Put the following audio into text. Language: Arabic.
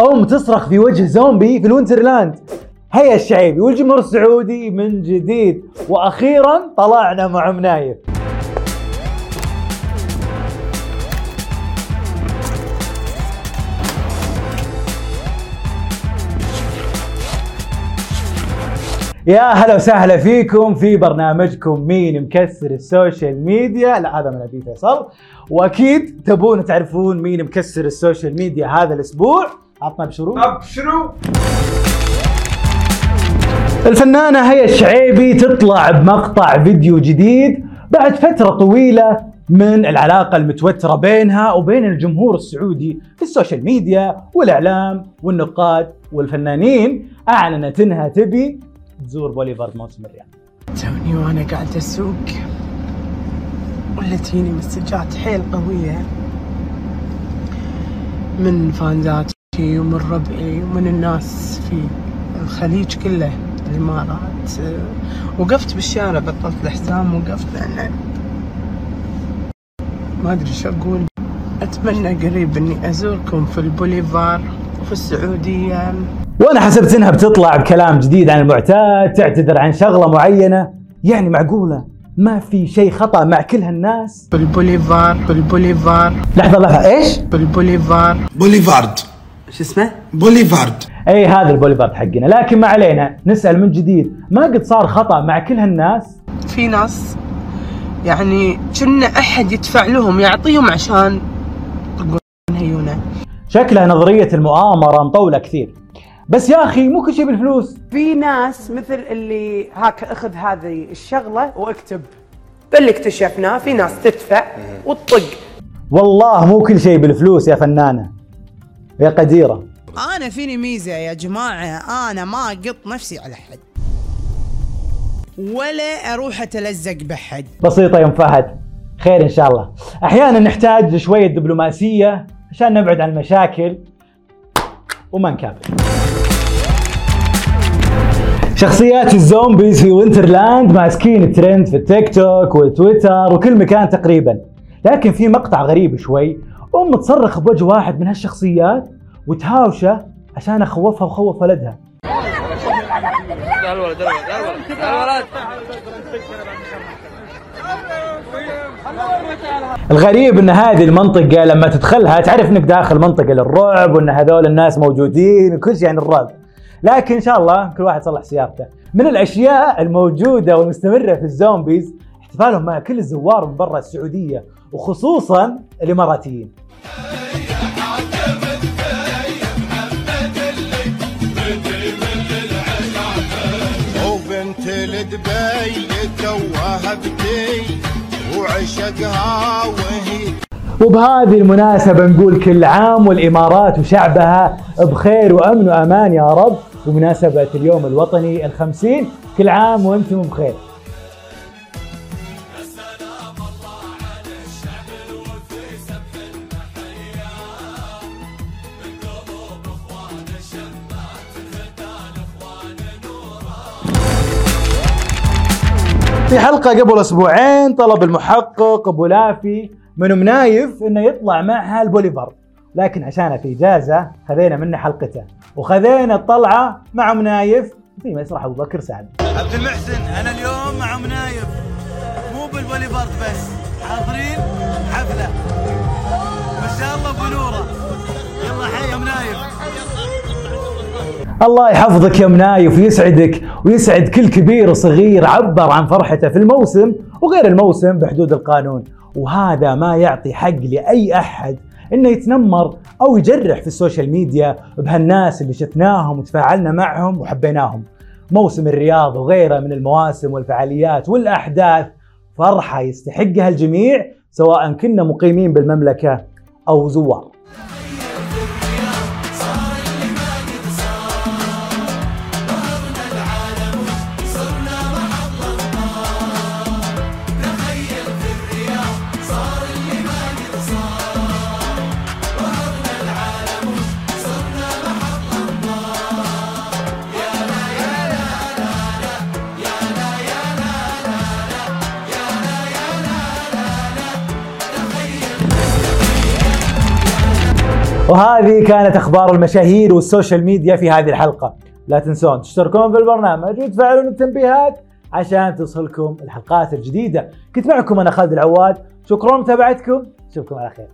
أم تصرخ في وجه زومبي في ال Winterland هيا الشعيبي والجمهور السعودي من جديد. وأخيرا طلعنا مع منايف يا هلا وسهلا فيكم في برنامجكم مين مكسر ال social media. لا هذا من أبي فيصل. وأكيد تبون تعرفون مين مكسر ال social media هذا الأسبوع. عطنا بشروط أبشروا. الفنانة هيا الشعيبي تطلع بمقطع فيديو جديد بعد فترة طويلة من العلاقة المتوترة بينها وبين الجمهور السعودي في ال social media والإعلام والنقاد والفنانين. أعلنت إنها تبي تزور بوليفارد موسم الرياض. توني وأنا قاعدة أسوق ولا تجيني مسجات حيل قوية من فانزاتي ومن ربعي ومن الناس في الخليج كله الإمارات. وقفت بالشارع بطلت الحزام وقفت لأن ما أدري شو أقول. أتمنى قريب إني أزوركم في البوليفار وفي السعودية. وأنا حسبت إنها بتطلع بكلام جديد عن المعتاد تعتذر عن شغلة معينة. يعني معقولة ما في شيء خطأ مع كل هالناس؟ في البوليفار في البوليفار. لحظة لحظة إيش؟ في البوليفار. بوليفارد. شو اسمه؟ بوليفارد. إي هذا البوليفارد حقنا. لكن ما علينا نسأل من جديد. ما قد صار خطأ مع كل هالناس؟ في ناس يعني كنا أحد يدفع لهم يعطيهم عشان يقولون هيونا. شكلها نظرية المؤامرة مطولة كثير. بس يا أخي مو كل شيء بالفلوس. في ناس مثل اللي هاك أخذ هذه الشغلة وأكتب. باللي اكتشفناه في ناس تدفع وتطق. والله مو كل شيء بالفلوس يا فنانة. يا قديرة. أنا فيني ميزة يا جماعة أنا ما أقط نفسي على حد. ولا أروح أتلزق بحد. بسيطة يا أم فهد خير إن شاء الله. أحيانا نحتاج شوية دبلوماسية عشان نبعد عن المشاكل وما نكابر شخصيات ال zombies في Winterland ماسكين الترند في التيك توك والتويتر وكل مكان تقريبا. لكن في مقطع غريب شوي أم تصرخ بوجه واحد من هالشخصيات وتهاوشه عشان اخوفها وخوف ولدها الغريب ان هذه المنطقة لما تدخلها تعرف انك داخل منطقة للرعب وان هذول الناس موجودين وكل شيء عن الرعب. لكن إن شاء الله كل واحد يصلح سيارته. من الأشياء الموجودة والمستمرة في الزومبيز احتفالهم مع كل الزوار من برا السعودية وخصوصا الإماراتيين. وعشقها وهي وبهذه المناسبة نقول كل عام والإمارات وشعبها بخير وأمن وأمان يا رب. بمناسبة اليوم الوطني الخمسين كل عام وأنتم بخير. في حلقة قبل أسبوعين طلب المحقق أبو لافي من منايف إنه يطلع معها البوليفر. لكن عشان في إجازة خذينا منه حلقته. وخذينا الطلعة مع منايف في مسرح أبو بكر سعد. عبد المحسن أنا اليوم مع منايف مو بالبوليفارد بس. الله يحفظك يا منايف ويسعدك ويسعد كل كبير وصغير عبر عن فرحته في الموسم وغير الموسم بحدود القانون وهذا ما يعطي حق لأي أحد إنه يتنمر أو يجرح في السوشيال ميديا بهالناس اللي شفناهم وتفاعلنا معهم وحبيناهم. موسم الرياض وغيره من المواسم والفعاليات والأحداث فرحة يستحقها الجميع سواء كنا مقيمين بالمملكة أو زوار. وهذه كانت أخبار المشاهير والسوشيال ميديا في هذه الحلقة. لا تنسون تشتركون في البرنامج وتفعلون التنبيهات عشان تصلكم الحلقات الجديدة. كنت معكم أنا خالد العواد. شكرا لمتابعتكم. اشوفكم على خير.